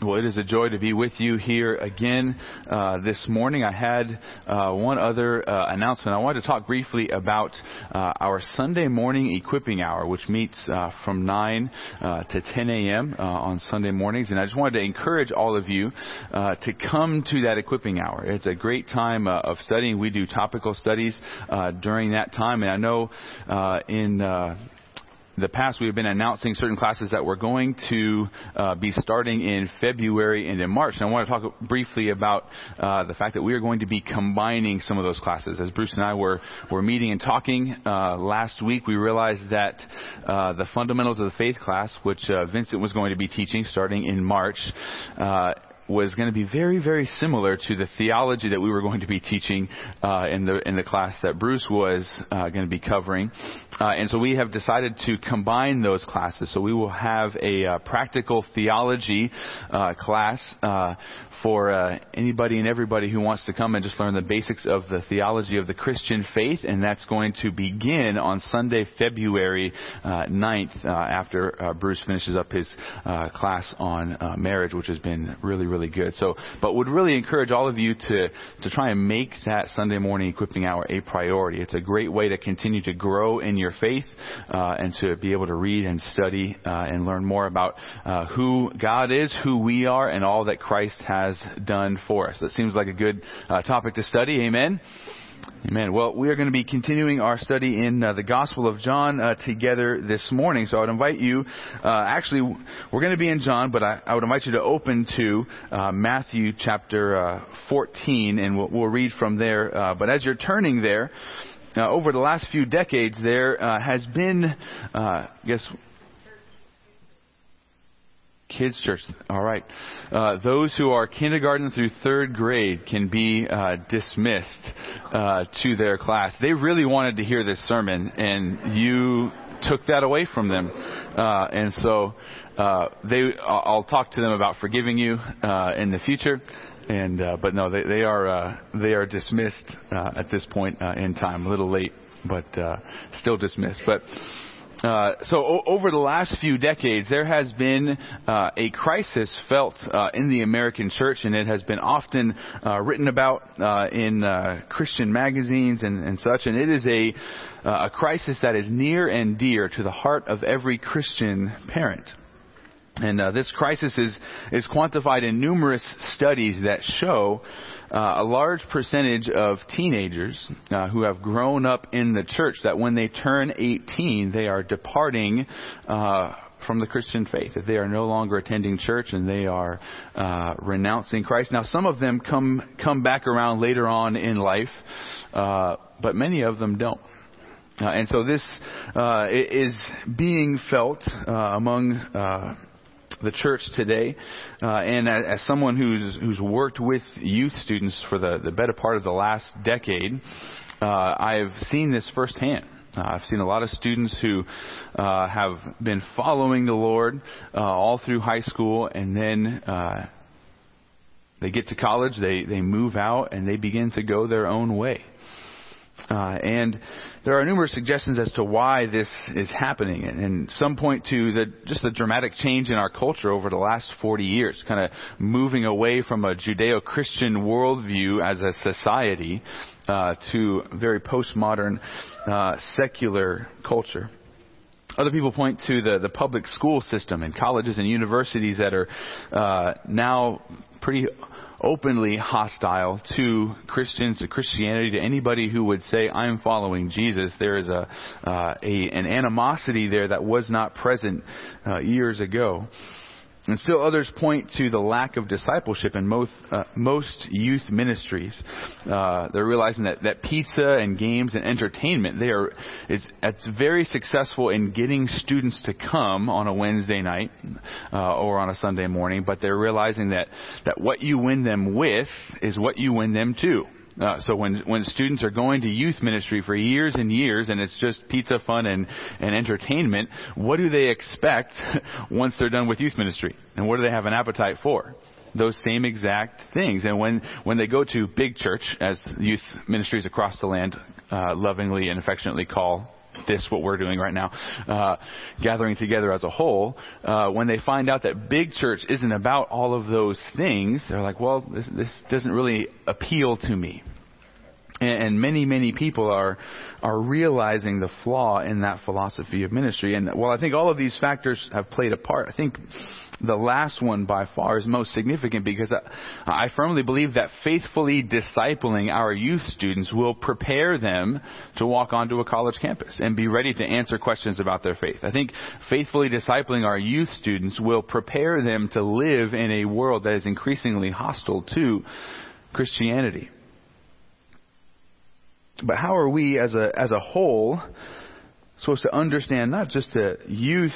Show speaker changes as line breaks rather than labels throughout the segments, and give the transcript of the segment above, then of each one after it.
Well, it is a joy to be with you here again uh, this morning. I had uh, one other uh, announcement. I wanted to talk briefly about uh, our Sunday morning equipping hour, which meets uh, from 9 uh, to 10 a.m. on Sunday mornings. And I just wanted to encourage all of you to come to that equipping hour. It's a great time of studying. We do topical studies during that time. And I know in the past, we've been announcing certain classes that we're going to uh, be starting in February and in March. And I want to talk briefly about uh, the fact that we are going to be combining some of those classes. As Bruce and I were, were meeting and talking uh, last week, we realized that uh, the fundamentals of the faith class, which uh, Vincent was going to be teaching starting in March, uh, was going to be very, very similar to the theology that we were going to be teaching uh, in the in the class that Bruce was uh, going to be covering, uh, and so we have decided to combine those classes. So we will have a uh, practical theology uh, class uh, for anybody and everybody who wants to come and just learn the basics of the theology of the Christian faith, and that's going to begin on Sunday, February uh, 9th, uh, after Bruce finishes up his class on marriage, which has been really, really good. So, but would really encourage all of you to to try and make that Sunday morning equipping hour a priority. It's a great way to continue to grow in your faith uh, and to be able to read and study uh, and learn more about uh, who God is, who we are, and all that Christ has has done for us. That seems like a good uh, topic to study. Amen. Amen. Well, we are going to be continuing our study in uh, the Gospel of John uh, together this morning. So I would invite you, uh, actually, we're going to be in John, but I, I would invite you to open to uh, Matthew chapter uh, 14, and we'll, we'll, read from there. Uh, but as you're turning there, over the last few decades, there has been, I guess, Kids church. All right. Uh, those who are kindergarten through third grade can be uh, dismissed uh, to their class. They really wanted to hear this sermon, and you took that away from them. Uh, and so uh, they, I'll talk to them about forgiving you uh, in the future. And uh but no, they, they are uh they are dismissed uh at this point in time. A little late, but uh still dismissed. But. Uh, so o- over the last few decades, there has been uh, a crisis felt uh, in the American church, and it has been often uh, written about uh, in Christian magazines and, and, such. And it is a a crisis that is near and dear to the heart of every Christian parent. And this crisis is, is quantified in numerous studies that show uh, a large percentage of teenagers uh, who have grown up in the church that when they turn 18, they are departing uh, from the Christian faith, that they are no longer attending church and they are uh, renouncing Christ. Now, some of them come come back around later on in life, uh, but many of them don't. Uh, and so this uh, is being felt uh, among uh, the church today. Uh, and as, someone who's, who's worked with youth students for the, the better part of the last decade, uh, I've seen this firsthand. Uh, I've seen a lot of students who uh, have been following the Lord uh, all through high school, and then uh, they get to college, they, they move out, and they begin to go their own way. Uh, and there are numerous suggestions as to why this is happening, and some point to the, just the dramatic change in our culture over the last 40 years, kind of moving away from a Judeo-Christian worldview as a society uh, to very postmodern uh, secular culture. Other people point to the, the public school system and colleges and universities that are uh, now pretty openly hostile to Christians, to Christianity, to anybody who would say, I'm following Jesus. There is a, uh, a an animosity there that was not present uh, years ago. And still others point to the lack of discipleship in most, uh, most youth ministries. Uh, they're realizing that, that pizza and games and entertainment, they are, it's, it's very successful in getting students to come on a Wednesday night, uh, or on a Sunday morning, but they're realizing that, that what you win them with is what you win them to. Uh, so when when students are going to youth ministry for years and years, and it's just pizza, fun, and and entertainment, what do they expect once they're done with youth ministry? And what do they have an appetite for? Those same exact things. And when when they go to big church, as youth ministries across the land uh, lovingly and affectionately call this what we're doing right now, uh, gathering together as a whole, uh, when they find out that big church isn't about all of those things, they're like, well, this, this doesn't really appeal to me. And, many, many people are are realizing the flaw in that philosophy of ministry. And while I think all of these factors have played a part, I think the last one by far is most significant because I, I firmly believe that faithfully discipling our youth students will prepare them to walk onto a college campus and be ready to answer questions about their faith. I think faithfully discipling our youth students will prepare them to live in a world that is increasingly hostile to Christianity. But how are we as a, as a whole supposed to understand not just the youth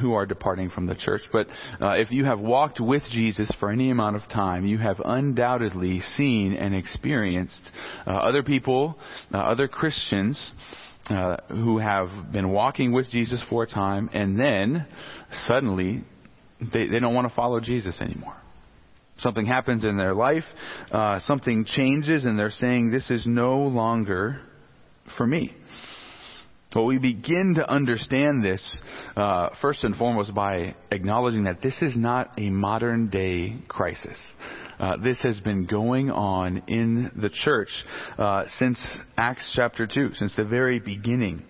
who are departing from the church, but uh, if you have walked with Jesus for any amount of time, you have undoubtedly seen and experienced uh, other people, uh, other Christians, uh, who have been walking with Jesus for a time, and then suddenly they, they don't want to follow Jesus anymore. Something happens in their life, uh, something changes, and they're saying, This is no longer for me. But we begin to understand this uh, first and foremost by acknowledging that this is not a modern day crisis. Uh, this has been going on in the church uh, since Acts chapter 2, since the very beginning.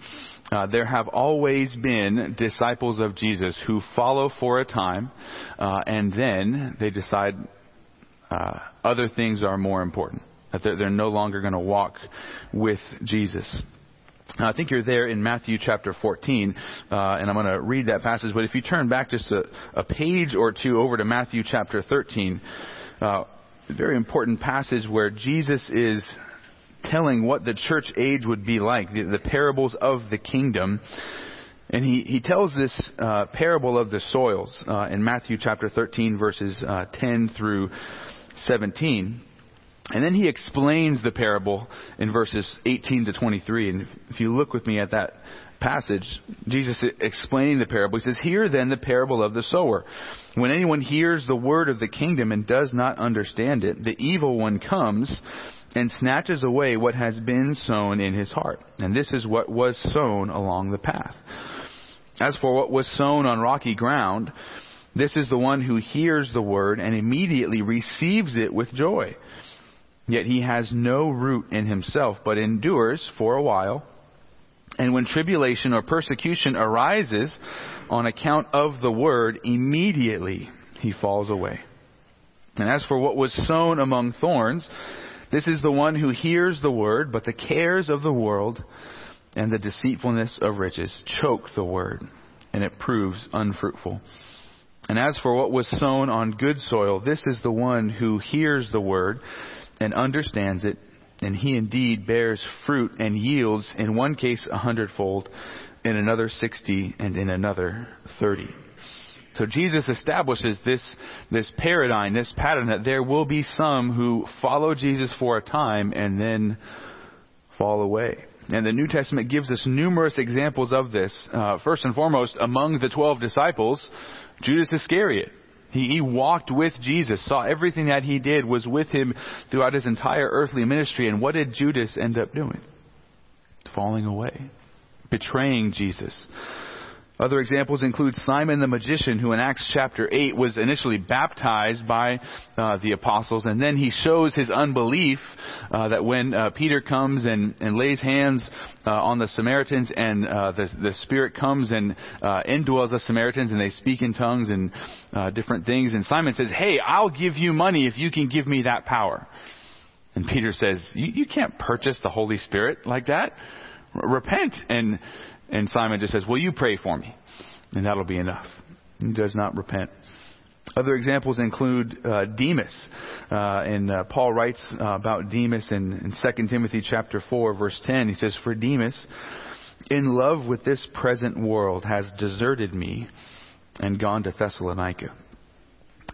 Uh, there have always been disciples of Jesus who follow for a time, uh, and then they decide uh, other things are more important. That they're, they're no longer going to walk with Jesus. Now, I think you're there in Matthew chapter 14, uh, and I'm going to read that passage. But if you turn back just a, a page or two over to Matthew chapter 13, uh, very important passage where Jesus is telling what the church age would be like, the, the parables of the kingdom. And he, he tells this uh, parable of the soils uh, in Matthew chapter 13, verses uh, 10 through 17. And then he explains the parable in verses 18 to 23. And if you look with me at that passage, Jesus explaining the parable, he says, Hear then the parable of the sower. When anyone hears the word of the kingdom and does not understand it, the evil one comes and snatches away what has been sown in his heart. And this is what was sown along the path. As for what was sown on rocky ground, this is the one who hears the word and immediately receives it with joy. Yet he has no root in himself, but endures for a while. And when tribulation or persecution arises on account of the word, immediately he falls away. And as for what was sown among thorns, this is the one who hears the word, but the cares of the world and the deceitfulness of riches choke the word, and it proves unfruitful. And as for what was sown on good soil, this is the one who hears the word and understands it, and he indeed bears fruit and yields, in one case a hundredfold, in another sixty, and in another thirty. So Jesus establishes this, this paradigm, this pattern that there will be some who follow Jesus for a time and then fall away. And the New Testament gives us numerous examples of this. Uh, first and foremost, among the twelve disciples, Judas Iscariot. He, he walked with Jesus, saw everything that he did, was with him throughout his entire earthly ministry. And what did Judas end up doing? Falling away, betraying Jesus. Other examples include Simon the magician, who in Acts chapter 8 was initially baptized by uh, the apostles, and then he shows his unbelief uh, that when uh, Peter comes and, and lays hands uh, on the Samaritans, and uh, the, the Spirit comes and uh, indwells the Samaritans, and they speak in tongues and different things, and Simon says, Hey, I'll give you money if you can give me that power. And Peter says, You, you can't purchase the Holy Spirit like that. Repent. And and Simon just says, Will you pray for me? And that'll be enough. He does not repent. Other examples include uh, Demas, uh, and uh, Paul writes uh, about Demas in, in 2 Timothy chapter 4, verse 10. He says, "For Demas, in love with this present world, has deserted me and gone to Thessalonica."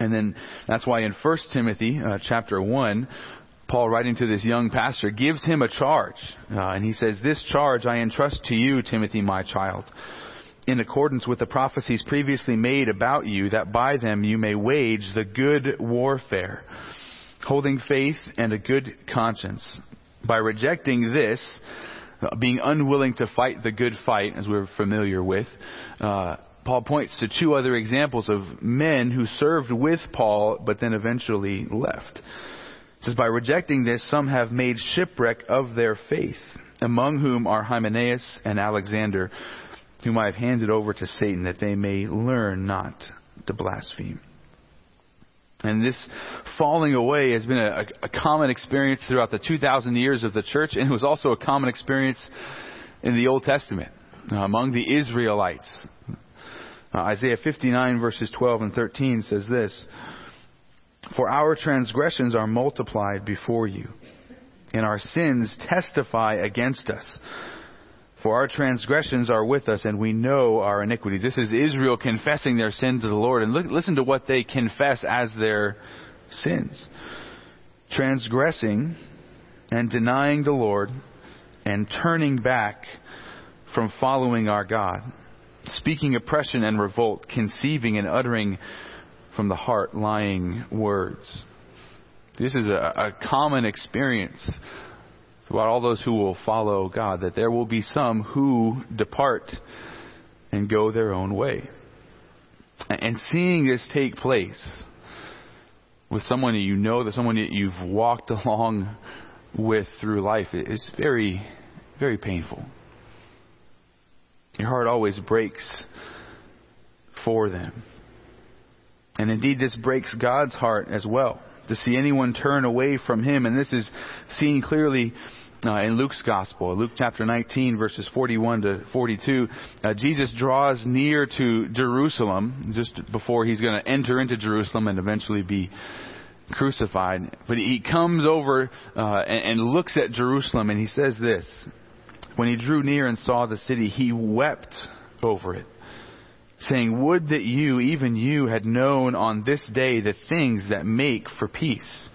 And then that's why in 1 Timothy uh, chapter 1, Paul, writing to this young pastor, gives him a charge. Uh, and he says, This charge I entrust to you, Timothy, my child, in accordance with the prophecies previously made about you, that by them you may wage the good warfare, holding faith and a good conscience. By rejecting this, uh, being unwilling to fight the good fight, as we're familiar with. Uh, Paul points to two other examples of men who served with Paul but then eventually left. Says, By rejecting this, some have made shipwreck of their faith, among whom are Hymenaeus and Alexander, whom I have handed over to Satan, that they may learn not to blaspheme. And this falling away has been a, a, common experience throughout the 2,000 years of the church, and it was also a common experience in the Old Testament uh, among the Israelites. Uh, Isaiah 59 verses 12 and 13 says this, For our transgressions are multiplied before you, and our sins testify against us. For our transgressions are with us, and we know our iniquities. This is Israel confessing their sin to the Lord. And look, listen to what they confess as their sins transgressing and denying the Lord, and turning back from following our God, speaking oppression and revolt, conceiving and uttering from the heart lying words. This is a, a common experience throughout all those who will follow God, that there will be some who depart and go their own way. And seeing this take place with someone that you know, that someone that you've walked along with through life is very, very painful. Your heart always breaks for them. And indeed, this breaks God's heart as well to see anyone turn away from him. And this is seen clearly uh, in Luke's gospel, Luke chapter 19, verses 41 to 42. Uh, Jesus draws near to Jerusalem just before he's going to enter into Jerusalem and eventually be crucified. But he comes over uh, and, and looks at Jerusalem and he says this. When he drew near and saw the city, he wept over it saying, Would that you, even you, had known on this day the things that make for peace.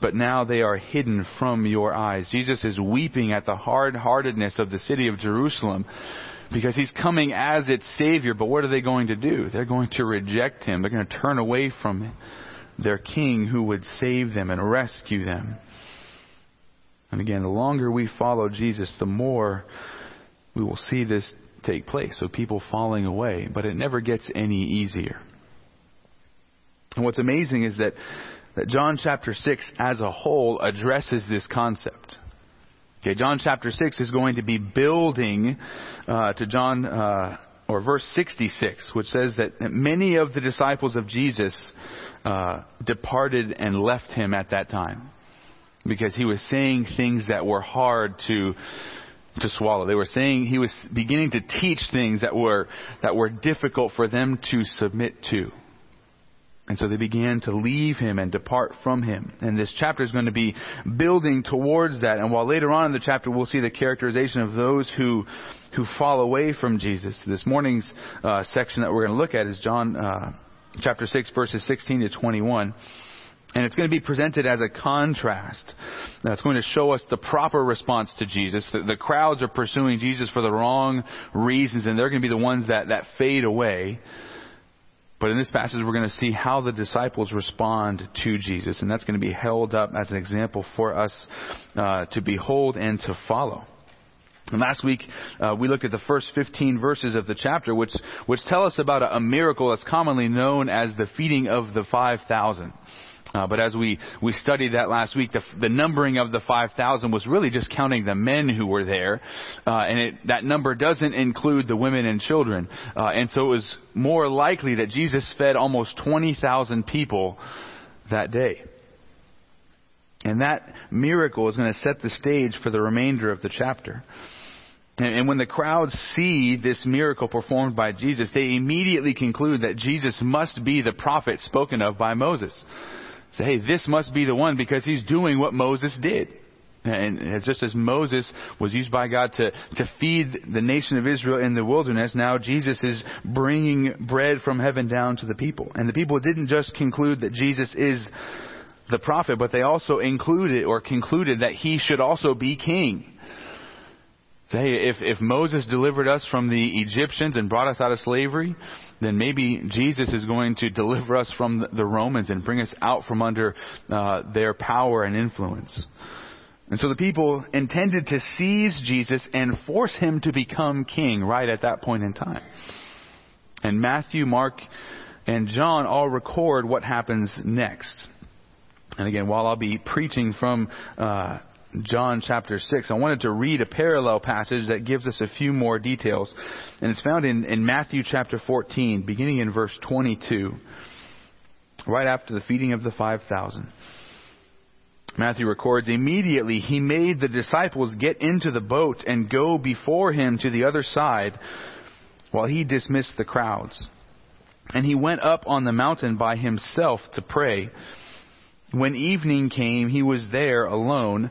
But now they are hidden from your eyes. Jesus is weeping at the hard heartedness of the city of Jerusalem because he's coming as its Savior. But what are they going to do? They're going to reject him. They're going to turn away from their King who would save them and rescue them. And again, the longer we follow Jesus, the more we will see this take place. So people falling away, but it never gets any easier. And what's amazing is that, that John chapter 6 as a whole addresses this concept. Okay, John chapter 6 is going to be building uh, to John, uh, or verse 66, which says that many of the disciples of Jesus uh, departed and left him at that time because he was saying things that were hard to to swallow. They were saying he was beginning to teach things that were, that were difficult for them to submit to. And so they began to leave him and depart from him. And this chapter is going to be building towards that. And while later on in the chapter we'll see the characterization of those who, who fall away from Jesus, this morning's uh, section that we're going to look at is John uh, chapter 6 verses 16 to 21. And it's going to be presented as a contrast. That's going to show us the proper response to Jesus. The, the, crowds are pursuing Jesus for the wrong reasons, and they're going to be the ones that, that fade away. But in this passage, we're going to see how the disciples respond to Jesus, and that's going to be held up as an example for us uh, to behold and to follow. And last week, uh, we looked at the first 15 verses of the chapter, which, which tell us about a, a miracle that's commonly known as the feeding of the 5,000. Uh, but as we, we studied that last week, the, the numbering of the 5,000 was really just counting the men who were there. Uh, and it, that number doesn't include the women and children. Uh, and so it was more likely that Jesus fed almost 20,000 people that day. And that miracle is going to set the stage for the remainder of the chapter. And when the crowds see this miracle performed by Jesus, they immediately conclude that Jesus must be the prophet spoken of by Moses. Say, hey, this must be the one because he's doing what Moses did. And just as Moses was used by God to, to feed the nation of Israel in the wilderness, now Jesus is bringing bread from heaven down to the people. And the people didn't just conclude that Jesus is the prophet, but they also included or concluded that he should also be king. Say, if, if Moses delivered us from the Egyptians and brought us out of slavery, then maybe Jesus is going to deliver us from the Romans and bring us out from under uh, their power and influence. And so the people intended to seize Jesus and force him to become king right at that point in time. And Matthew, Mark, and John all record what happens next. And again, while I'll be preaching from uh, John chapter 6, I wanted to read a parallel passage that gives us a few more details. And it's found in, in Matthew chapter 14, beginning in verse 22, right after the feeding of the 5,000. Matthew records, immediately he made the disciples get into the boat and go before him to the other side while he dismissed the crowds. And he went up on the mountain by himself to pray. When evening came, he was there alone,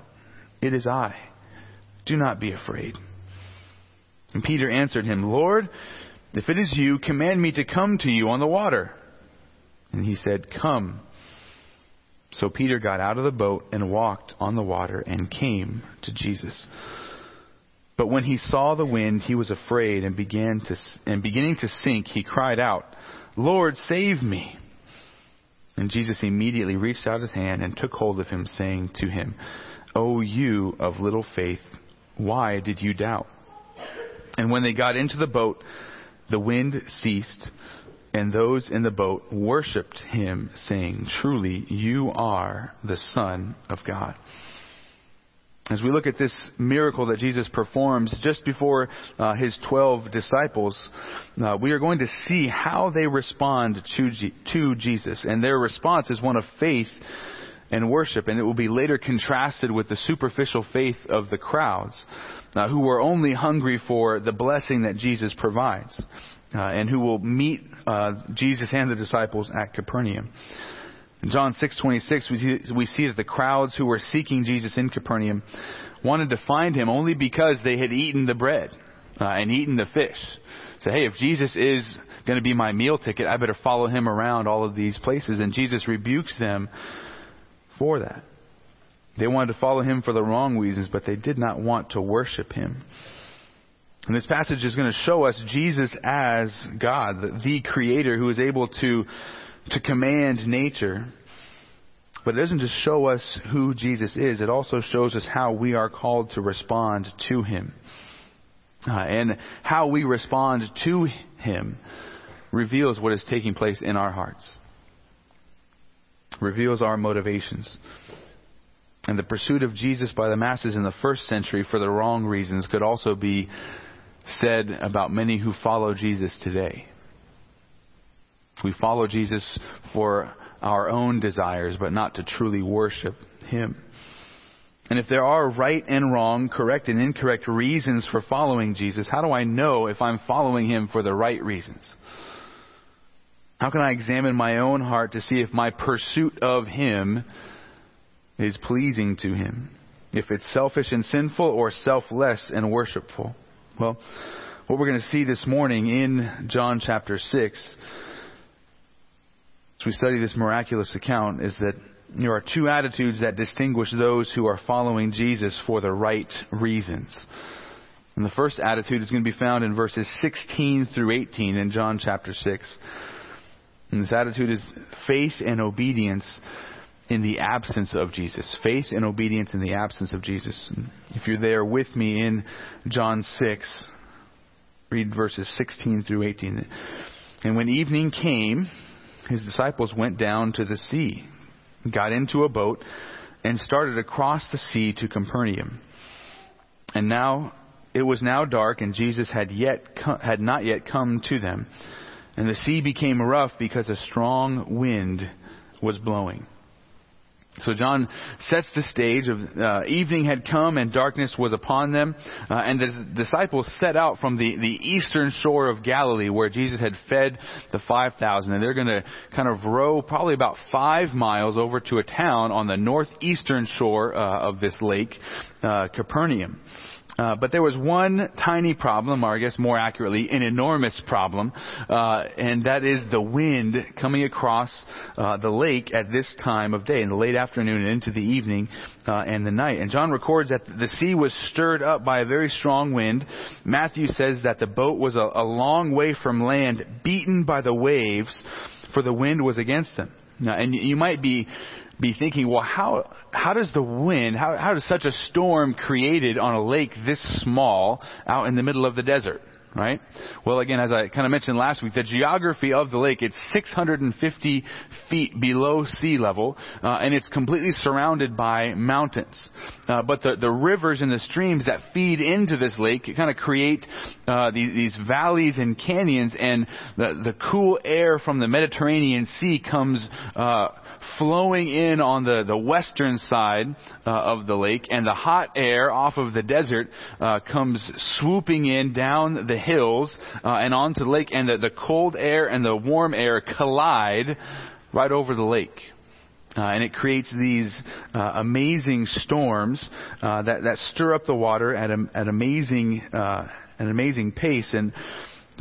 it is I. Do not be afraid. And Peter answered him, Lord, if it is you, command me to come to you on the water. And he said, Come. So Peter got out of the boat and walked on the water and came to Jesus. But when he saw the wind, he was afraid and began to, and beginning to sink, he cried out, Lord, save me. And Jesus immediately reached out his hand and took hold of him, saying to him, O you of little faith, why did you doubt? And when they got into the boat, the wind ceased and those in the boat worshipped him, saying, Truly, you are the Son of God. As we look at this miracle that Jesus performs just before uh, his 12 disciples, uh, we are going to see how they respond to, G- to Jesus. And their response is one of faith and worship, and it will be later contrasted with the superficial faith of the crowds, uh, who were only hungry for the blessing that Jesus provides uh, and who will meet uh, Jesus and the disciples at Capernaum. In John 6:26, we see, we see that the crowds who were seeking Jesus in Capernaum wanted to find him only because they had eaten the bread uh, and eaten the fish. So, hey, if Jesus is going to be my meal ticket, I better follow him around all of these places. And Jesus rebukes them for that. They wanted to follow him for the wrong reasons, but they did not want to worship him. And this passage is going to show us Jesus as God, the, creator who is able to, to command nature. But it doesn't just show us who Jesus is, it also shows us how we are called to respond to him. Uh, and how we respond to him reveals what is taking place in our hearts, reveals our motivations. And the pursuit of Jesus by the masses in the first century for the wrong reasons could also be said about many who follow Jesus today. We follow Jesus for our own desires, but not to truly worship Him. And if there are right and wrong, correct and incorrect reasons for following Jesus, how do I know if I'm following Him for the right reasons? How can I examine my own heart to see if my pursuit of Him is pleasing to Him? If it's selfish and sinful or selfless and worshipful? Well, what we're going to see this morning in John chapter 6, as we study this miraculous account, is that there are two attitudes that distinguish those who are following Jesus for the right reasons. And the first attitude is going to be found in verses 16 through 18 in John chapter 6. And this attitude is faith and obedience in the absence of Jesus. Faith and obedience in the absence of Jesus. If you're there with me in John 6, read verses 16 through 18. And when evening came, his disciples went down to the sea, got into a boat, and started across the sea to Capernaum. And now it was now dark, and Jesus had yet had not yet come to them. And the sea became rough because a strong wind was blowing. So John sets the stage of uh, evening had come and darkness was upon them, uh, and the disciples set out from the, the eastern shore of Galilee where Jesus had fed the 5,000, and they're going to kind of row probably about five miles over to a town on the northeastern shore uh, of this lake, uh, Capernaum. Uh, but there was one tiny problem, or I guess more accurately, an enormous problem, uh, and that is the wind coming across uh, the lake at this time of day, in the late afternoon and into the evening uh, and the night. And John records that the sea was stirred up by a very strong wind. Matthew says that the boat was a, a long way from land, beaten by the waves, for the wind was against them. Now, and you might be be thinking, well, how, how does the wind, how, how does such a storm created on a lake this small out in the middle of the desert? Right? Well, again, as I kind of mentioned last week, the geography of the lake, it's 650 feet below sea level, uh, and it's completely surrounded by mountains. Uh, but the, the rivers and the streams that feed into this lake kind of create uh, these, these valleys and canyons, and the, the cool air from the Mediterranean Sea comes uh, flowing in on the, the western side uh, of the lake, and the hot air off of the desert uh, comes swooping in down the hills uh, and onto the lake, and the, the cold air and the warm air collide right over the lake. Uh, and it creates these uh, amazing storms uh, that, that stir up the water at, a, at amazing, uh, an amazing pace. And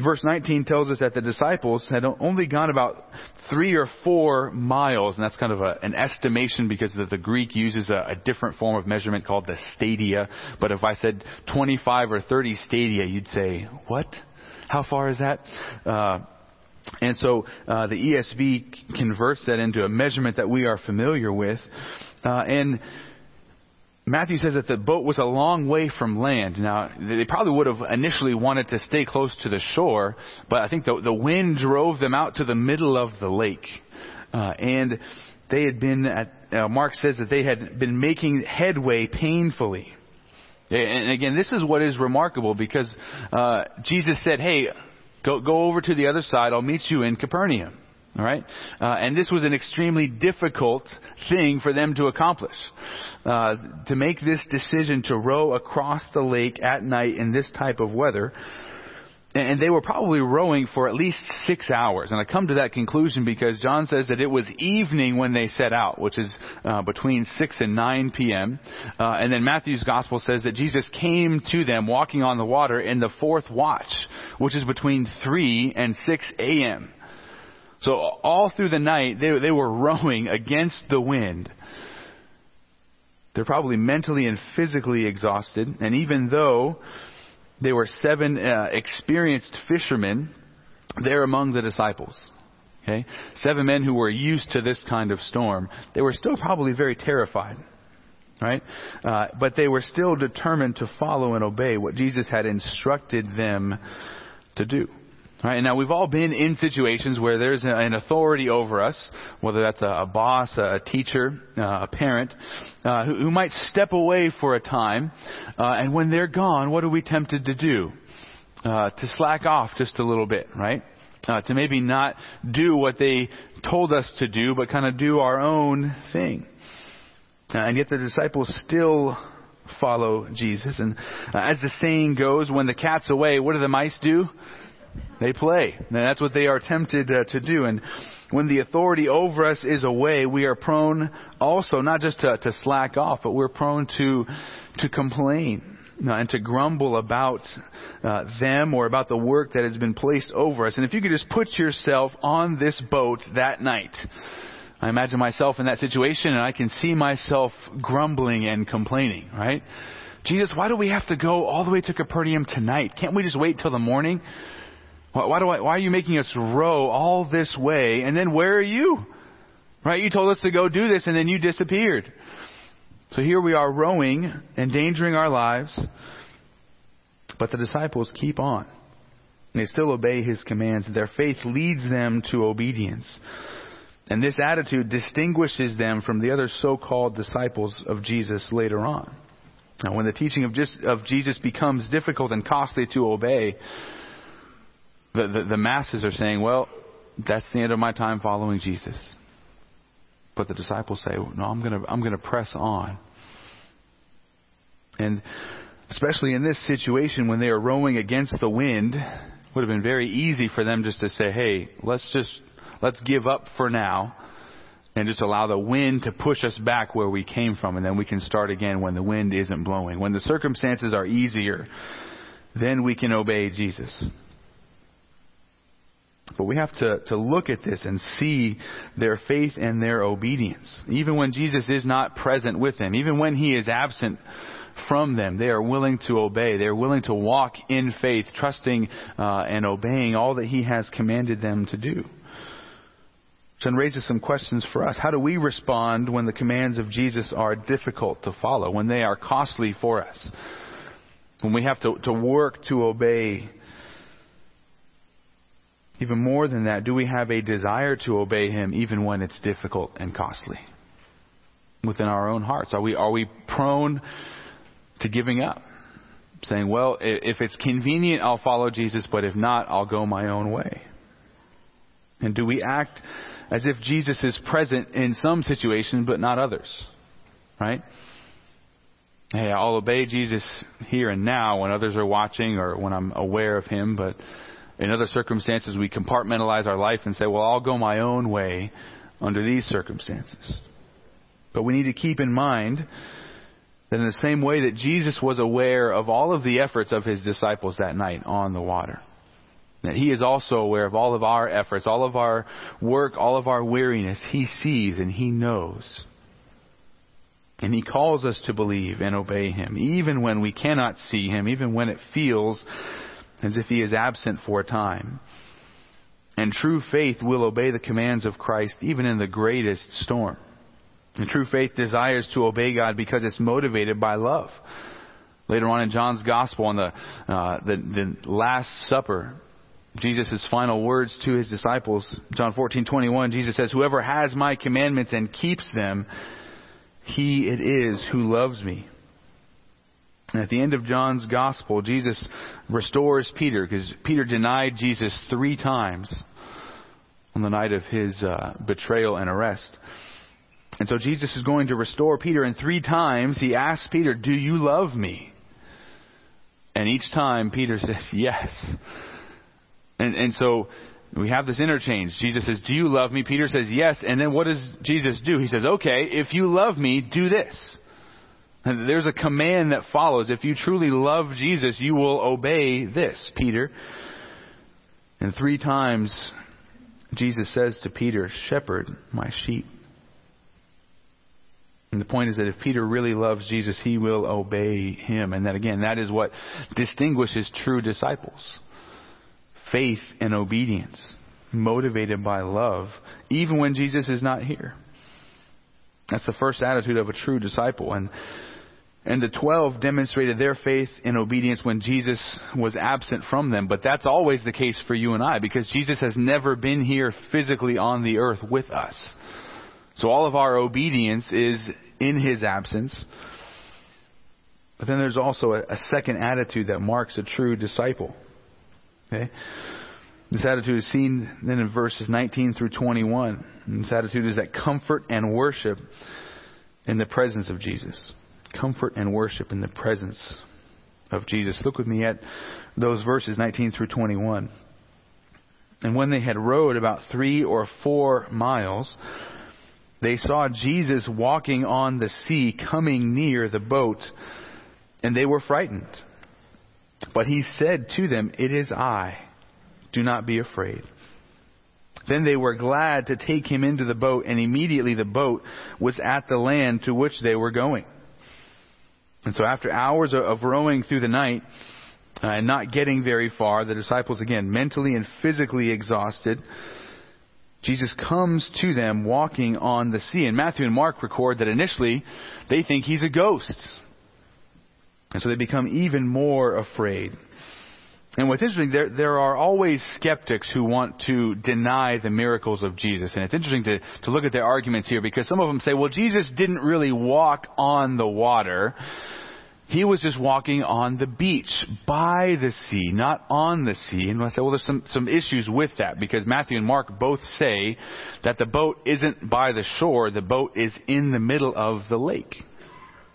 verse 19 tells us that the disciples had only gone about three or four miles, and that's kind of a, an estimation because the, the Greek uses a, a, different form of measurement called the stadia. But if I said 25 or 30 stadia, you'd say, what? How far is that? Uh, and so uh, the ESV converts that into a measurement that we are familiar with. Uh, and Matthew says that the boat was a long way from land. Now, they probably would have initially wanted to stay close to the shore, but I think the, the wind drove them out to the middle of the lake. Uh, and they had been at, uh, Mark says that they had been making headway painfully. And again, this is what is remarkable because uh, Jesus said, hey, go, go over to the other side, I'll meet you in Capernaum. All right? Uh, and this was an extremely difficult thing for them to accomplish. Uh, to make this decision to row across the lake at night in this type of weather. And they were probably rowing for at least six hours. And I come to that conclusion because John says that it was evening when they set out, which is uh, between 6 and 9 p.m. Uh, and then Matthew's gospel says that Jesus came to them walking on the water in the fourth watch, which is between 3 and 6 a.m. So all through the night, they, they were rowing against the wind. They're probably mentally and physically exhausted. And even though they were seven uh, experienced fishermen, they're among the disciples. Okay? Seven men who were used to this kind of storm. They were still probably very terrified. Right? Uh, but they were still determined to follow and obey what Jesus had instructed them to do. Right, and now we've all been in situations where there's an authority over us, whether that's a, boss, a teacher, uh, a parent, uh, who, who, might step away for a time, uh, and when they're gone, what are we tempted to do? Uh, to slack off just a little bit, right? Uh, to maybe not do what they told us to do, but kind of do our own thing. Uh, and yet the disciples still follow Jesus. And as the saying goes, when the cat's away, what do the mice do? They play. And that's what they are tempted uh, to do. And when the authority over us is away, we are prone also not just to, to slack off, but we're prone to, to complain. Uh, and to grumble about uh, them or about the work that has been placed over us. And if you could just put yourself on this boat that night, I imagine myself in that situation and I can see myself grumbling and complaining, right? Jesus, why do we have to go all the way to Capernaum tonight? Can't we just wait till the morning? Why, do I, why are you making us row all this way? And then where are you? Right? You told us to go do this and then you disappeared. So here we are rowing, endangering our lives. But the disciples keep on. They still obey his commands. Their faith leads them to obedience. And this attitude distinguishes them from the other so-called disciples of Jesus later on. Now, when the teaching of, just, of Jesus becomes difficult and costly to obey, the, the, the masses are saying, well, that's the end of my time following Jesus. But the disciples say, No, I'm going to, I'm going to press on. And especially in this situation when they are rowing against the wind, it would have been very easy for them just to say, Hey, let's just, let's give up for now and just allow the wind to push us back where we came from and then we can start again when the wind isn't blowing. When the circumstances are easier, then we can obey Jesus. But we have to, to look at this and see their faith and their obedience. Even when Jesus is not present with them, even when he is absent from them, they are willing to obey. They are willing to walk in faith, trusting uh, and obeying all that he has commanded them to do. So it raises some questions for us. How do we respond when the commands of Jesus are difficult to follow, when they are costly for us, when we have to, to work to obey even more than that, do we have a desire to obey Him even when it's difficult and costly? Within our own hearts, are we, are we prone to giving up? Saying, well, if it's convenient, I'll follow Jesus, but if not, I'll go my own way. And do we act as if Jesus is present in some situations, but not others? Right? Hey, I'll obey Jesus here and now when others are watching or when I'm aware of Him, but in other circumstances, we compartmentalize our life and say, well, I'll go my own way under these circumstances. But we need to keep in mind that in the same way that Jesus was aware of all of the efforts of his disciples that night on the water, that he is also aware of all of our efforts, all of our work, all of our weariness. He sees and he knows. And he calls us to believe and obey him, even when we cannot see him, even when it feels as if he is absent for a time. And true faith will obey the commands of Christ even in the greatest storm. And true faith desires to obey God because it's motivated by love. Later on in John's Gospel, on the, uh, the, the Last Supper, Jesus' final words to his disciples, John 14:21, Jesus says, "Whoever has my commandments and keeps them, he it is who loves me." And at the end of John's gospel, Jesus restores Peter because Peter denied Jesus three times on the night of his uh, betrayal and arrest. And so Jesus is going to restore Peter, and three times he asks Peter, Do you love me? And each time Peter says, Yes. And, and so we have this interchange. Jesus says, Do you love me? Peter says, Yes. And then what does Jesus do? He says, Okay, if you love me, do this. And there's a command that follows. If you truly love Jesus, you will obey this, Peter. And three times Jesus says to Peter, Shepherd my sheep. And the point is that if Peter really loves Jesus, he will obey him. And that again, that is what distinguishes true disciples. Faith and obedience, motivated by love, even when Jesus is not here. That's the first attitude of a true disciple. And and the twelve demonstrated their faith and obedience when Jesus was absent from them. But that's always the case for you and I because Jesus has never been here physically on the earth with us. So all of our obedience is in his absence. But then there's also a, a second attitude that marks a true disciple. Okay? This attitude is seen then in verses 19 through 21. And this attitude is that comfort and worship in the presence of Jesus comfort and worship in the presence of Jesus. Look with me at those verses 19 through 21. And when they had rowed about three or four miles, they saw Jesus walking on the sea, coming near the boat, and they were frightened. But he said to them, It is I. Do not be afraid. Then they were glad to take him into the boat, and immediately the boat was at the land to which they were going. And so after hours of rowing through the night uh, and not getting very far, the disciples again, mentally and physically exhausted, Jesus comes to them walking on the sea. And Matthew and Mark record that initially they think he's a ghost. And so they become even more afraid. And what's interesting, there, there are always skeptics who want to deny the miracles of Jesus. And it's interesting to, to look at their arguments here because some of them say, well, Jesus didn't really walk on the water. He was just walking on the beach, by the sea, not on the sea. And I said, well, there's some, some issues with that because Matthew and Mark both say that the boat isn't by the shore, the boat is in the middle of the lake.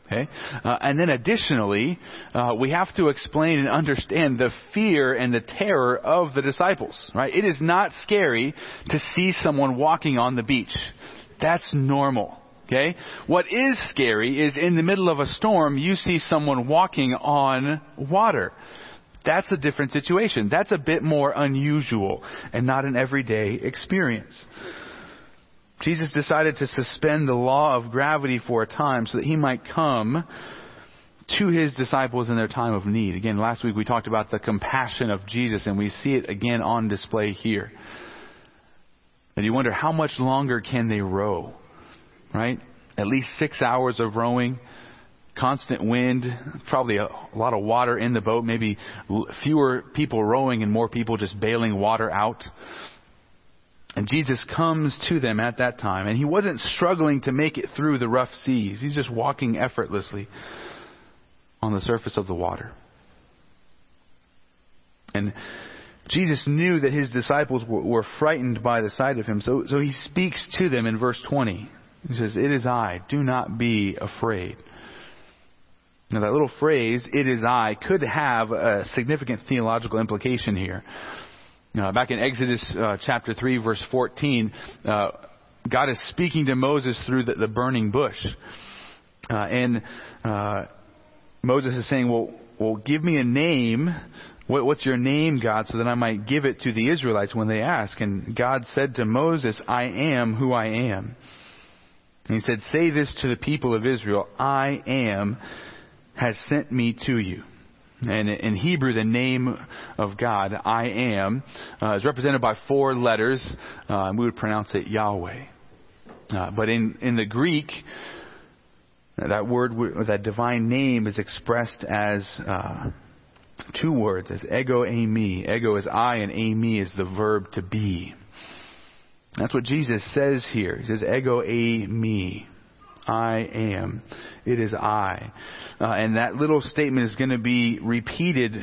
Okay? Uh, and then additionally, uh, we have to explain and understand the fear and the terror of the disciples, right? It is not scary to see someone walking on the beach. That's normal. Okay? What is scary is in the middle of a storm, you see someone walking on water. That's a different situation. That's a bit more unusual and not an everyday experience. Jesus decided to suspend the law of gravity for a time so that he might come to his disciples in their time of need. Again, last week we talked about the compassion of Jesus, and we see it again on display here. And you wonder how much longer can they row? Right? At least six hours of rowing, constant wind, probably a, a lot of water in the boat, maybe fewer people rowing and more people just bailing water out. And Jesus comes to them at that time, and he wasn't struggling to make it through the rough seas. He's just walking effortlessly on the surface of the water. And Jesus knew that his disciples were, frightened by the sight of him, so, so he speaks to them in verse 20. He says, It is I, do not be afraid. Now, that little phrase, it is I, could have a significant theological implication here. Uh, back in Exodus uh, chapter 3, verse 14, uh, God is speaking to Moses through the, the burning bush. Uh, and uh, Moses is saying, well, well, give me a name. What, what's your name, God, so that I might give it to the Israelites when they ask? And God said to Moses, I am who I am. And he said, Say this to the people of Israel I am has sent me to you. And in Hebrew, the name of God, I am, uh, is represented by four letters, uh, and we would pronounce it Yahweh. Uh, but in, in the Greek, that word, that divine name is expressed as uh, two words, as ego eimi. Ego is I, and eimi is the verb to be. That's what Jesus says here. He says, ego eimi. I am. It is I. Uh, and that little statement is going to be repeated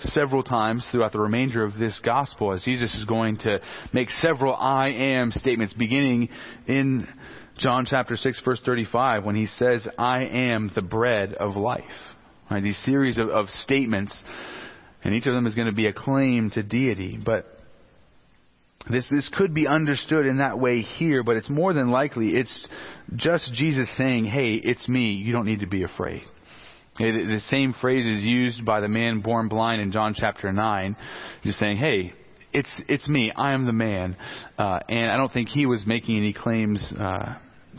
several times throughout the remainder of this gospel as Jesus is going to make several I am statements beginning in John chapter 6 verse 35 when he says, I am the bread of life. Right, these series of, of statements and each of them is going to be a claim to deity. But this, this could be understood in that way here, but it's more than likely it's just Jesus saying, hey, it's me. You don't need to be afraid. It, the same phrase is used by the man born blind in John chapter 9, just saying, hey, it's, it's me. I am the man. Uh, and I don't think he was making any claims uh,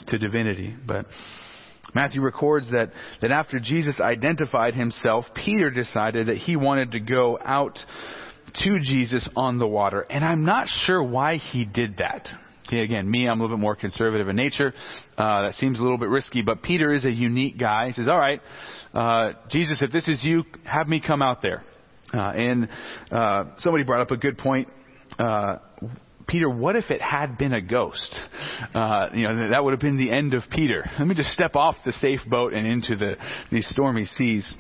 to divinity. But Matthew records that, that after Jesus identified himself, Peter decided that he wanted to go out to Jesus on the water. And I'm not sure why he did that. Okay, again, me, I'm a little bit more conservative in nature. Uh, that seems a little bit risky, but Peter is a unique guy. He says, all right, uh, Jesus, if this is you, have me come out there. Uh, and uh, somebody brought up a good point. Uh, Peter, what if it had been a ghost? Uh, you know, that would have been the end of Peter. Let me just step off the safe boat and into the these stormy seas.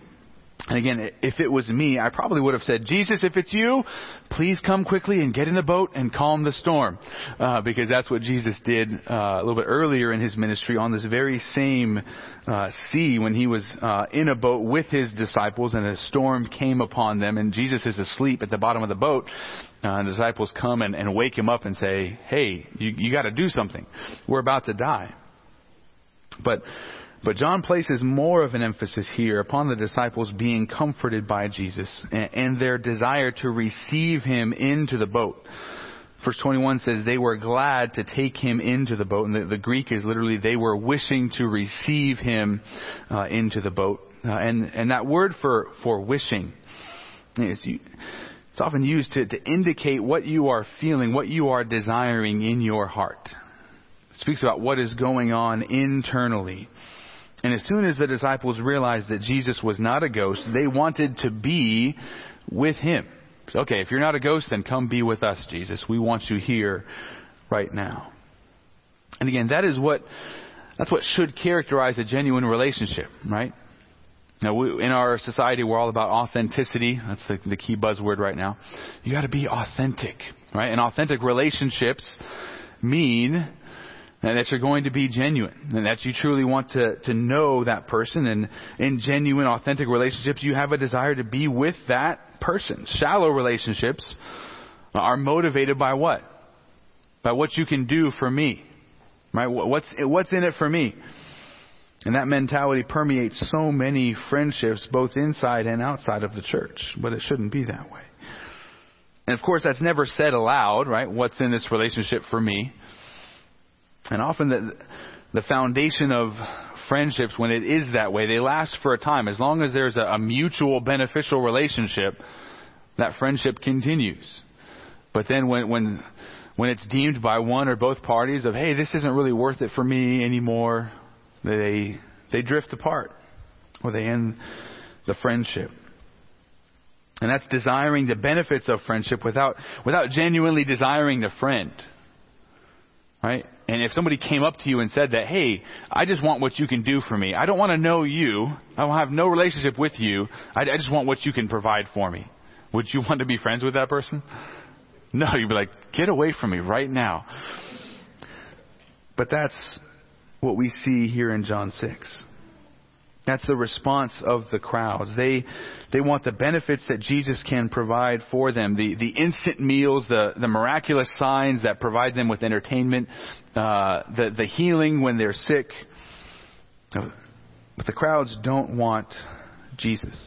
And again, if it was me, I probably would have said, Jesus, if it's you, please come quickly and get in the boat and calm the storm. Uh, because that's what Jesus did uh, a little bit earlier in his ministry on this very same uh, sea when he was uh, in a boat with his disciples and a storm came upon them and Jesus is asleep at the bottom of the boat. Uh, and the disciples come and, and wake him up and say, hey, you, you got to do something. We're about to die. But but John places more of an emphasis here upon the disciples being comforted by Jesus and their desire to receive him into the boat. Verse 21 says they were glad to take him into the boat. And the, the Greek is literally they were wishing to receive him uh, into the boat. Uh, and, and that word for, for wishing is it's often used to, to indicate what you are feeling, what you are desiring in your heart. It speaks about what is going on internally. And as soon as the disciples realized that Jesus was not a ghost, they wanted to be with him. So, okay, if you're not a ghost, then come be with us, Jesus. We want you here right now. And again, that is what that's what should characterize a genuine relationship, right? Now, we, in our society, we're all about authenticity. That's the, the key buzzword right now. You got to be authentic, right? And authentic relationships mean and that you're going to be genuine and that you truly want to, to know that person and in genuine authentic relationships you have a desire to be with that person. Shallow relationships are motivated by what? By what you can do for me. Right? What's what's in it for me? And that mentality permeates so many friendships both inside and outside of the church but it shouldn't be that way. And of course that's never said aloud right? What's in this relationship for me and often the, the foundation of friendships, when it is that way, they last for a time. As long as there's a, a mutual beneficial relationship, that friendship continues. But then when, when, when it's deemed by one or both parties of, hey, this isn't really worth it for me anymore, they, they drift apart or they end the friendship. And that's desiring the benefits of friendship without, without genuinely desiring the friend. Right? And if somebody came up to you and said that, hey, I just want what you can do for me. I don't want to know you. I will have no relationship with you. I, I just want what you can provide for me. Would you want to be friends with that person? No, you'd be like, get away from me right now. But that's what we see here in John 6. That's the response of the crowds. They, they want the benefits that Jesus can provide for them. The, the instant meals, the, the miraculous signs that provide them with entertainment, uh, the, the healing when they're sick. But the crowds don't want Jesus.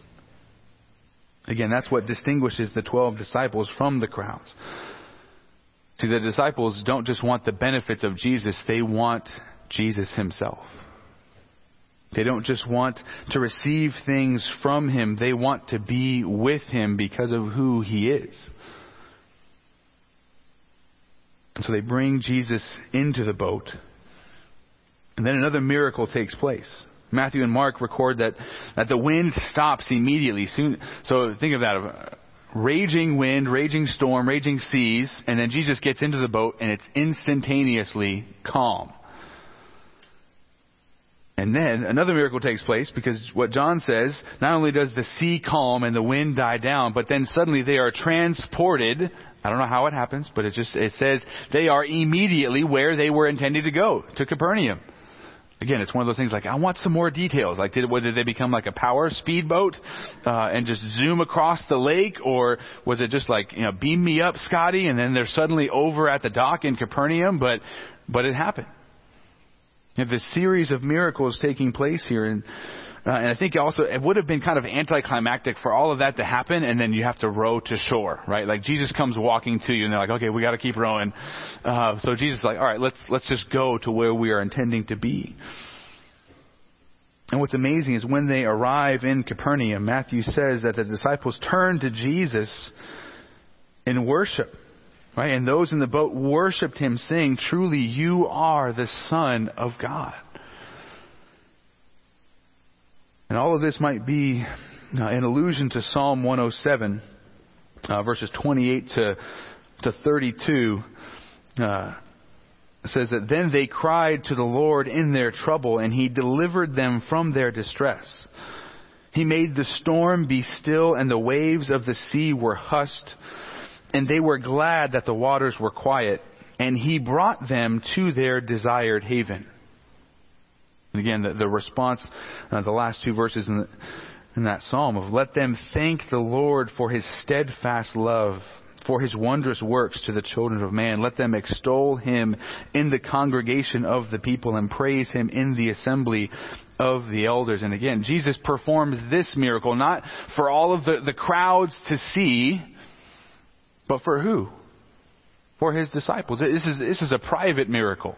Again, that's what distinguishes the 12 disciples from the crowds. See, the disciples don't just want the benefits of Jesus, they want Jesus himself. They don't just want to receive things from Him, they want to be with Him because of who He is. And so they bring Jesus into the boat. And then another miracle takes place. Matthew and Mark record that, that the wind stops immediately. Soon, so think of that. Raging wind, raging storm, raging seas, and then Jesus gets into the boat and it's instantaneously calm. And then another miracle takes place because what John says, not only does the sea calm and the wind die down, but then suddenly they are transported. I don't know how it happens, but it just, it says they are immediately where they were intended to go, to Capernaum. Again, it's one of those things like, I want some more details. Like, did, did they become like a power speedboat, uh, and just zoom across the lake? Or was it just like, you know, beam me up, Scotty, and then they're suddenly over at the dock in Capernaum? But, but it happened. You have this series of miracles taking place here, and uh, and I think also it would have been kind of anticlimactic for all of that to happen, and then you have to row to shore, right? Like Jesus comes walking to you, and they're like, "Okay, we got to keep rowing." Uh, so Jesus is like, "All right, let's let's just go to where we are intending to be." And what's amazing is when they arrive in Capernaum, Matthew says that the disciples turn to Jesus in worship. Right? And those in the boat worshiped him, saying, Truly, you are the Son of God. And all of this might be uh, an allusion to Psalm 107, uh, verses 28 to, to 32. Uh, says that then they cried to the Lord in their trouble, and he delivered them from their distress. He made the storm be still, and the waves of the sea were hushed and they were glad that the waters were quiet, and he brought them to their desired haven. And again, the, the response, uh, the last two verses in, the, in that psalm of let them thank the Lord for his steadfast love, for his wondrous works to the children of man. Let them extol him in the congregation of the people and praise him in the assembly of the elders. And again, Jesus performs this miracle not for all of the, the crowds to see, but for who? For his disciples. This is, this is a private miracle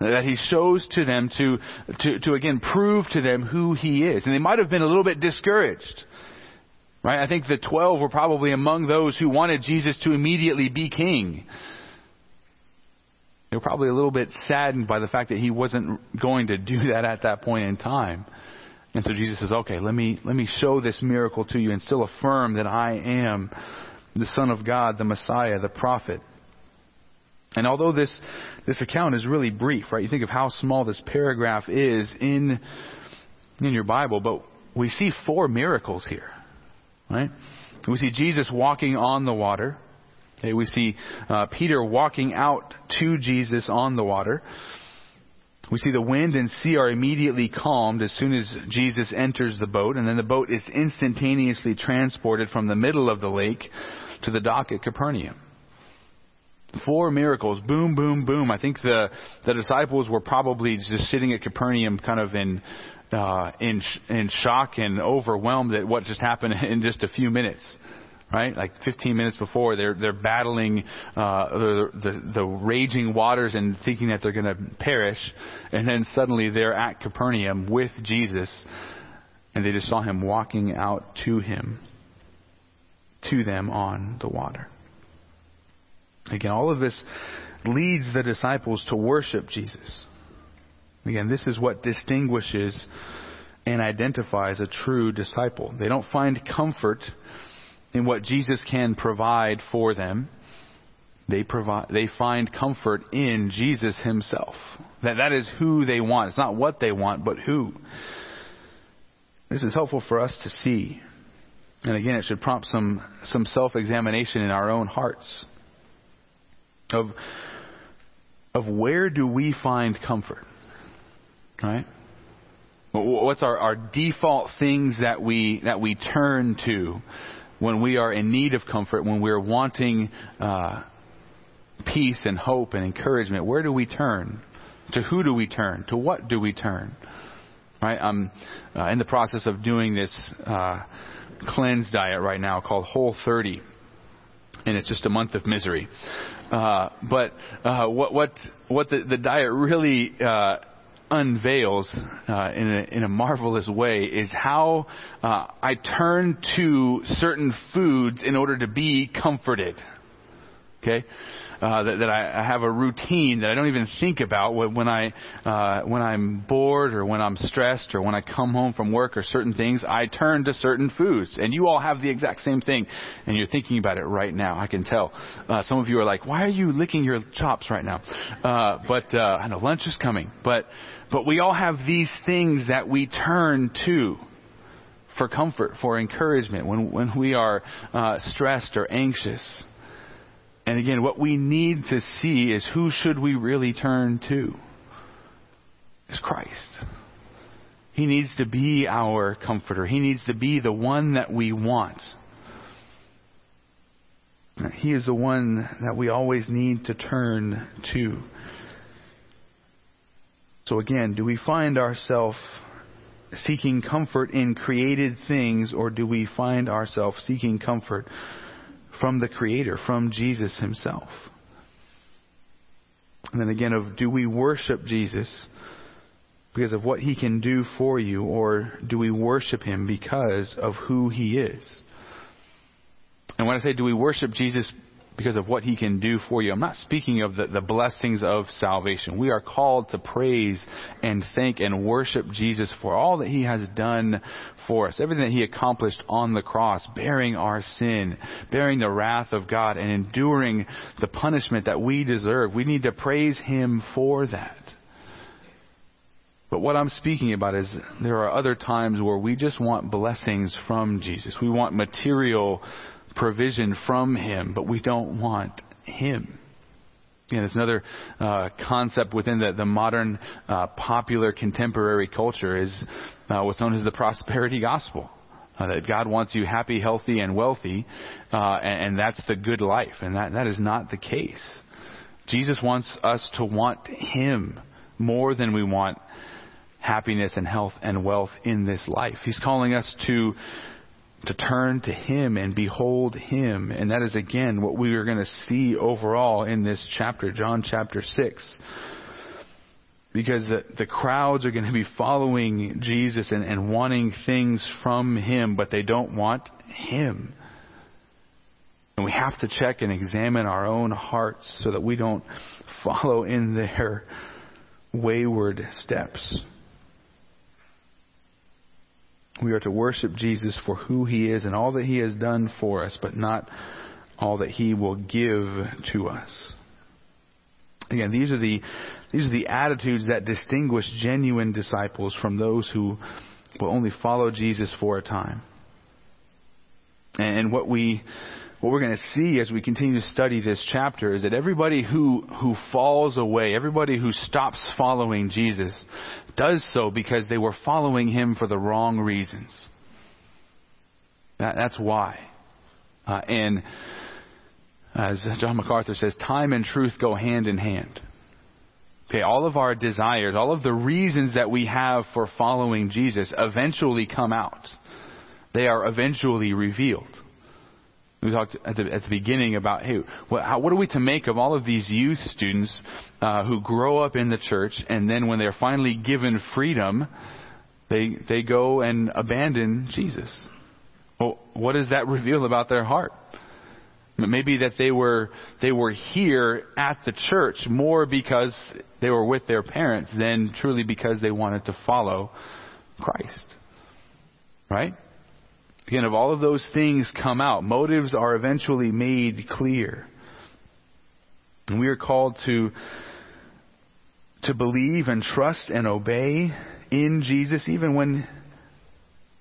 that he shows to them to, to, to again prove to them who he is. And they might have been a little bit discouraged. Right? I think the twelve were probably among those who wanted Jesus to immediately be king. They were probably a little bit saddened by the fact that he wasn't going to do that at that point in time. And so Jesus says, okay, let me, let me show this miracle to you and still affirm that I am the Son of God, the Messiah, the prophet. And although this, this account is really brief, right? You think of how small this paragraph is in, in your Bible, but we see four miracles here, right? We see Jesus walking on the water. Okay, we see uh, Peter walking out to Jesus on the water. We see the wind and sea are immediately calmed as soon as Jesus enters the boat, and then the boat is instantaneously transported from the middle of the lake to the dock at Capernaum. Four miracles, boom, boom, boom. I think the the disciples were probably just sitting at Capernaum, kind of in uh, in in shock and overwhelmed at what just happened in just a few minutes right? Like 15 minutes before, they're they're battling uh, the, the the raging waters and thinking that they're going to perish, and then suddenly they're at Capernaum with Jesus, and they just saw him walking out to him, to them on the water. Again, all of this leads the disciples to worship Jesus. Again, this is what distinguishes and identifies a true disciple. They don't find comfort in what Jesus can provide for them, they provide they find comfort in Jesus himself. That that is who they want. It's not what they want, but who. This is helpful for us to see. And again, it should prompt some some self-examination in our own hearts. Of of where do we find comfort? Right? What's our, our default things that we that we turn to when we are in need of comfort, when we're wanting uh, peace and hope and encouragement, where do we turn? To who do we turn? To what do we turn? Right? I'm uh, in the process of doing this uh, cleanse diet right now called Whole 30, and it's just a month of misery. Uh, but uh, what what what the, the diet really uh, unveils uh, in, a, in a marvelous way is how uh, I turn to certain foods in order to be comforted. Okay, uh, that, that I, I have a routine that I don't even think about when, when I uh, when I'm bored or when I'm stressed or when I come home from work or certain things. I turn to certain foods, and you all have the exact same thing, and you're thinking about it right now. I can tell. Uh, some of you are like, "Why are you licking your chops right now?" Uh, but uh, I know lunch is coming, but but we all have these things that we turn to for comfort, for encouragement when when we are uh, stressed or anxious. And again, what we need to see is who should we really turn to? Is Christ. He needs to be our comforter. He needs to be the one that we want. He is the one that we always need to turn to. So again, do we find ourselves seeking comfort in created things or do we find ourselves seeking comfort from the Creator, from Jesus Himself. And then again, of do we worship Jesus because of what He can do for you, or do we worship Him because of who He is? And when I say do we worship Jesus because of what he can do for you. I'm not speaking of the, the blessings of salvation. We are called to praise and thank and worship Jesus for all that he has done for us, everything that he accomplished on the cross, bearing our sin, bearing the wrath of God, and enduring the punishment that we deserve. We need to praise him for that. But what I'm speaking about is there are other times where we just want blessings from Jesus. We want material provision from Him, but we don't want Him. And it's another uh, concept within the, the modern uh, popular contemporary culture is uh, what's known as the prosperity gospel. Uh, that God wants you happy, healthy, and wealthy, uh, and, and that's the good life. And that, that is not the case. Jesus wants us to want Him more than we want happiness and health and wealth in this life. He's calling us to to turn to Him and behold Him. And that is again what we are going to see overall in this chapter, John chapter 6. Because the, the crowds are going to be following Jesus and, and wanting things from Him, but they don't want Him. And we have to check and examine our own hearts so that we don't follow in their wayward steps. We are to worship Jesus for who he is and all that he has done for us, but not all that he will give to us. Again, these are the these are the attitudes that distinguish genuine disciples from those who will only follow Jesus for a time. And what we what we're going to see as we continue to study this chapter is that everybody who who falls away, everybody who stops following Jesus does so because they were following him for the wrong reasons. That, that's why. Uh, and as John MacArthur says, time and truth go hand in hand. Okay, all of our desires, all of the reasons that we have for following Jesus eventually come out. They are eventually revealed. We talked at the, at the beginning about, hey, what, how, what are we to make of all of these youth students uh, who grow up in the church and then when they're finally given freedom, they, they go and abandon Jesus? Well, what does that reveal about their heart? Maybe that they were they were here at the church more because they were with their parents than truly because they wanted to follow Christ. Right? Again, if all of those things come out, motives are eventually made clear. And we are called to, to believe and trust and obey in Jesus even when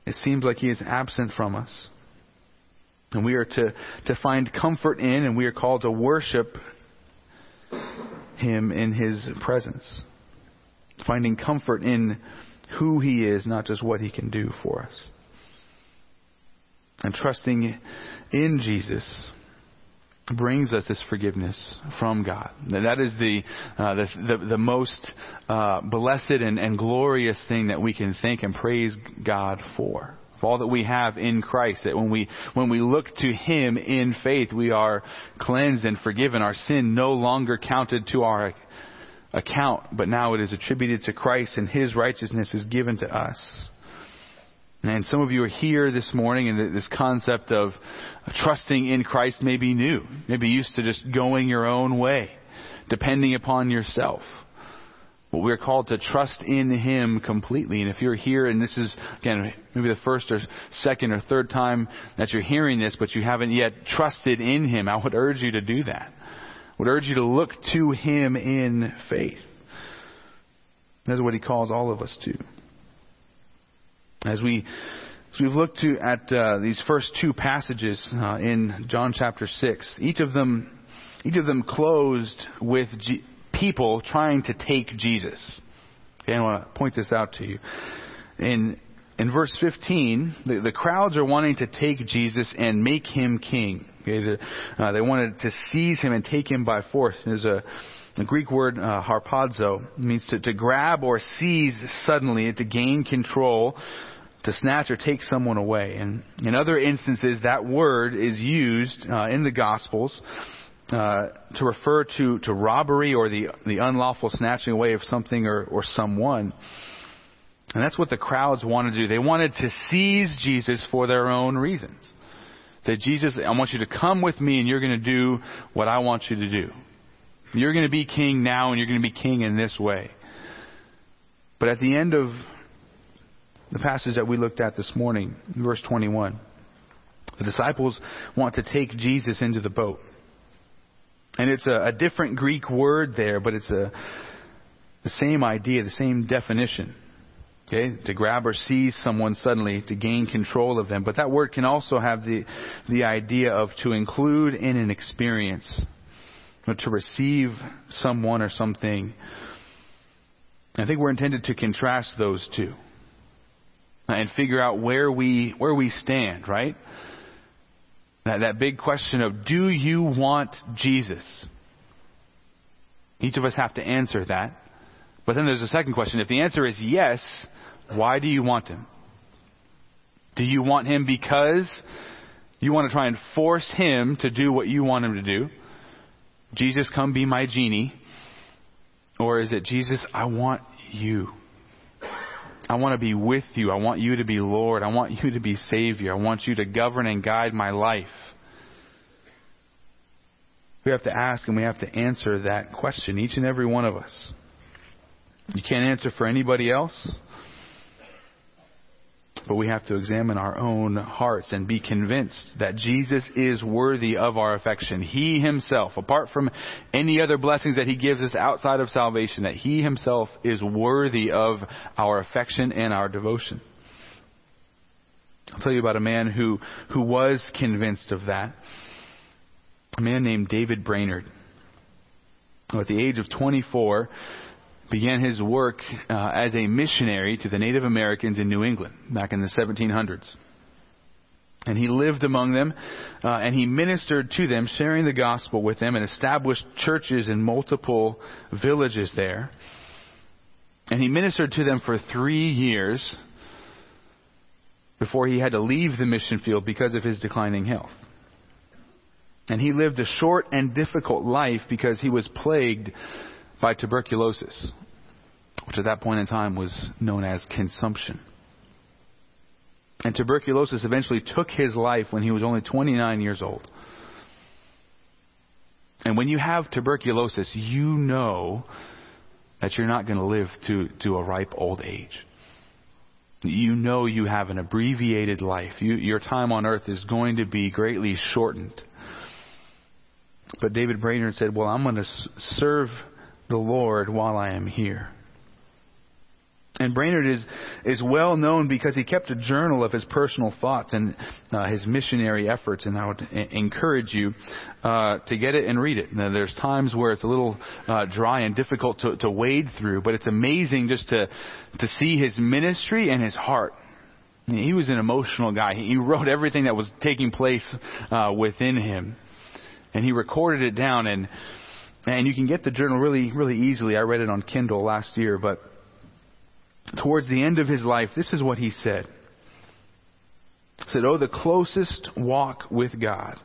it seems like he is absent from us. And we are to, to find comfort in and we are called to worship him in his presence. Finding comfort in who he is, not just what he can do for us and trusting in Jesus brings us this forgiveness from God. That is the uh, the, the, the, most uh, blessed and, and glorious thing that we can thank and praise God for. For all that we have in Christ, that when we when we look to Him in faith, we are cleansed and forgiven. Our sin no longer counted to our account, but now it is attributed to Christ, and His righteousness is given to us. And some of you are here this morning, and this concept of trusting in Christ may be new. Maybe used to just going your own way, depending upon yourself. But we're called to trust in Him completely. And if you're here and this is, again, maybe the first or second or third time that you're hearing this, but you haven't yet trusted in Him, I would urge you to do that. I would urge you to look to Him in faith. That's what He calls all of us to. As we as we've looked to, at uh, these first two passages uh, in John chapter six, each of them each of them closed with G- people trying to take Jesus. Okay, I want to point this out to you. In in verse 15, the, the crowds are wanting to take Jesus and make him king. Okay, the, uh, they wanted to seize him and take him by force. There's a the Greek word uh, harpazo means to, to grab or seize suddenly, to gain control, to snatch or take someone away. And in other instances, that word is used uh, in the Gospels uh, to refer to, to robbery or the, the unlawful snatching away of something or, or someone. And that's what the crowds wanted to do. They wanted to seize Jesus for their own reasons. Say, Jesus, I want you to come with me and you're going to do what I want you to do. You're going to be king now, and you're going to be king in this way. But at the end of the passage that we looked at this morning, verse 21, the disciples want to take Jesus into the boat. And it's a, a different Greek word there, but it's a, the same idea, the same definition. Okay, to grab or seize someone suddenly to gain control of them. But that word can also have the the idea of to include in an experience to receive someone or something. I think we're intended to contrast those two and figure out where we where we stand, right? That that big question of do you want Jesus? Each of us have to answer that. But then there's a second question. If the answer is yes, why do you want him? Do you want him because you want to try and force him to do what you want him to do? Jesus, come be my genie? Or is it, Jesus, I want you. I want to be with you. I want you to be Lord. I want you to be Savior. I want you to govern and guide my life. We have to ask and we have to answer that question, each and every one of us. You can't answer for anybody else. But we have to examine our own hearts and be convinced that Jesus is worthy of our affection. He himself, apart from any other blessings that he gives us outside of salvation, that he himself is worthy of our affection and our devotion. I'll tell you about a man who, who was convinced of that. A man named David Brainerd. At the age of 24, began his work uh, as a missionary to the Native Americans in New England back in the 1700s. And he lived among them, uh, and he ministered to them, sharing the gospel with them, and established churches in multiple villages there. And he ministered to them for three years before he had to leave the mission field because of his declining health. And he lived a short and difficult life because he was plagued by tuberculosis, which at that point in time was known as consumption. And tuberculosis eventually took his life when he was only 29 years old. And when you have tuberculosis, you know that you're not going to live to, to a ripe old age. You know you have an abbreviated life. You, your time on earth is going to be greatly shortened. But David Brainerd said, Well, I'm going to serve the Lord while I am here. And Brainerd is, is well known because he kept a journal of his personal thoughts and uh, his missionary efforts. And I would encourage you uh, to get it and read it. Now, there's times where it's a little uh, dry and difficult to, to wade through, but it's amazing just to, to see his ministry and his heart. He was an emotional guy. He wrote everything that was taking place uh, within him, and he recorded it down. and And you can get the journal really, really easily. I read it on Kindle last year, but towards the end of his life, this is what he said. He said, Oh, the closest walk with God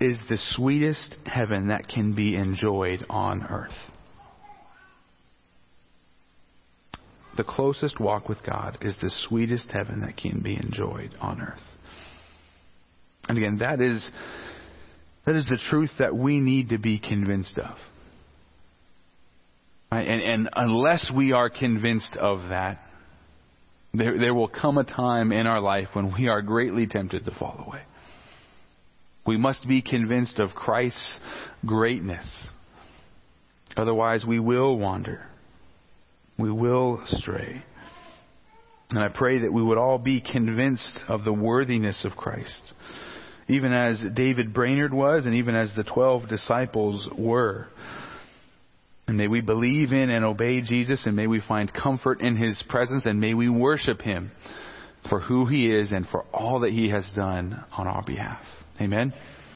is the sweetest heaven that can be enjoyed on earth. The closest walk with God is the sweetest heaven that can be enjoyed on earth. And again, that is, that is the truth that we need to be convinced of. Right? And, and unless we are convinced of that, there, there will come a time in our life when we are greatly tempted to fall away. We must be convinced of Christ's greatness. Otherwise, we will wander. We will stray. And I pray that we would all be convinced of the worthiness of Christ, even as David Brainerd was, and even as the twelve disciples were. And may we believe in and obey Jesus, and may we find comfort in His presence, and may we worship Him for who He is and for all that He has done on our behalf. Amen.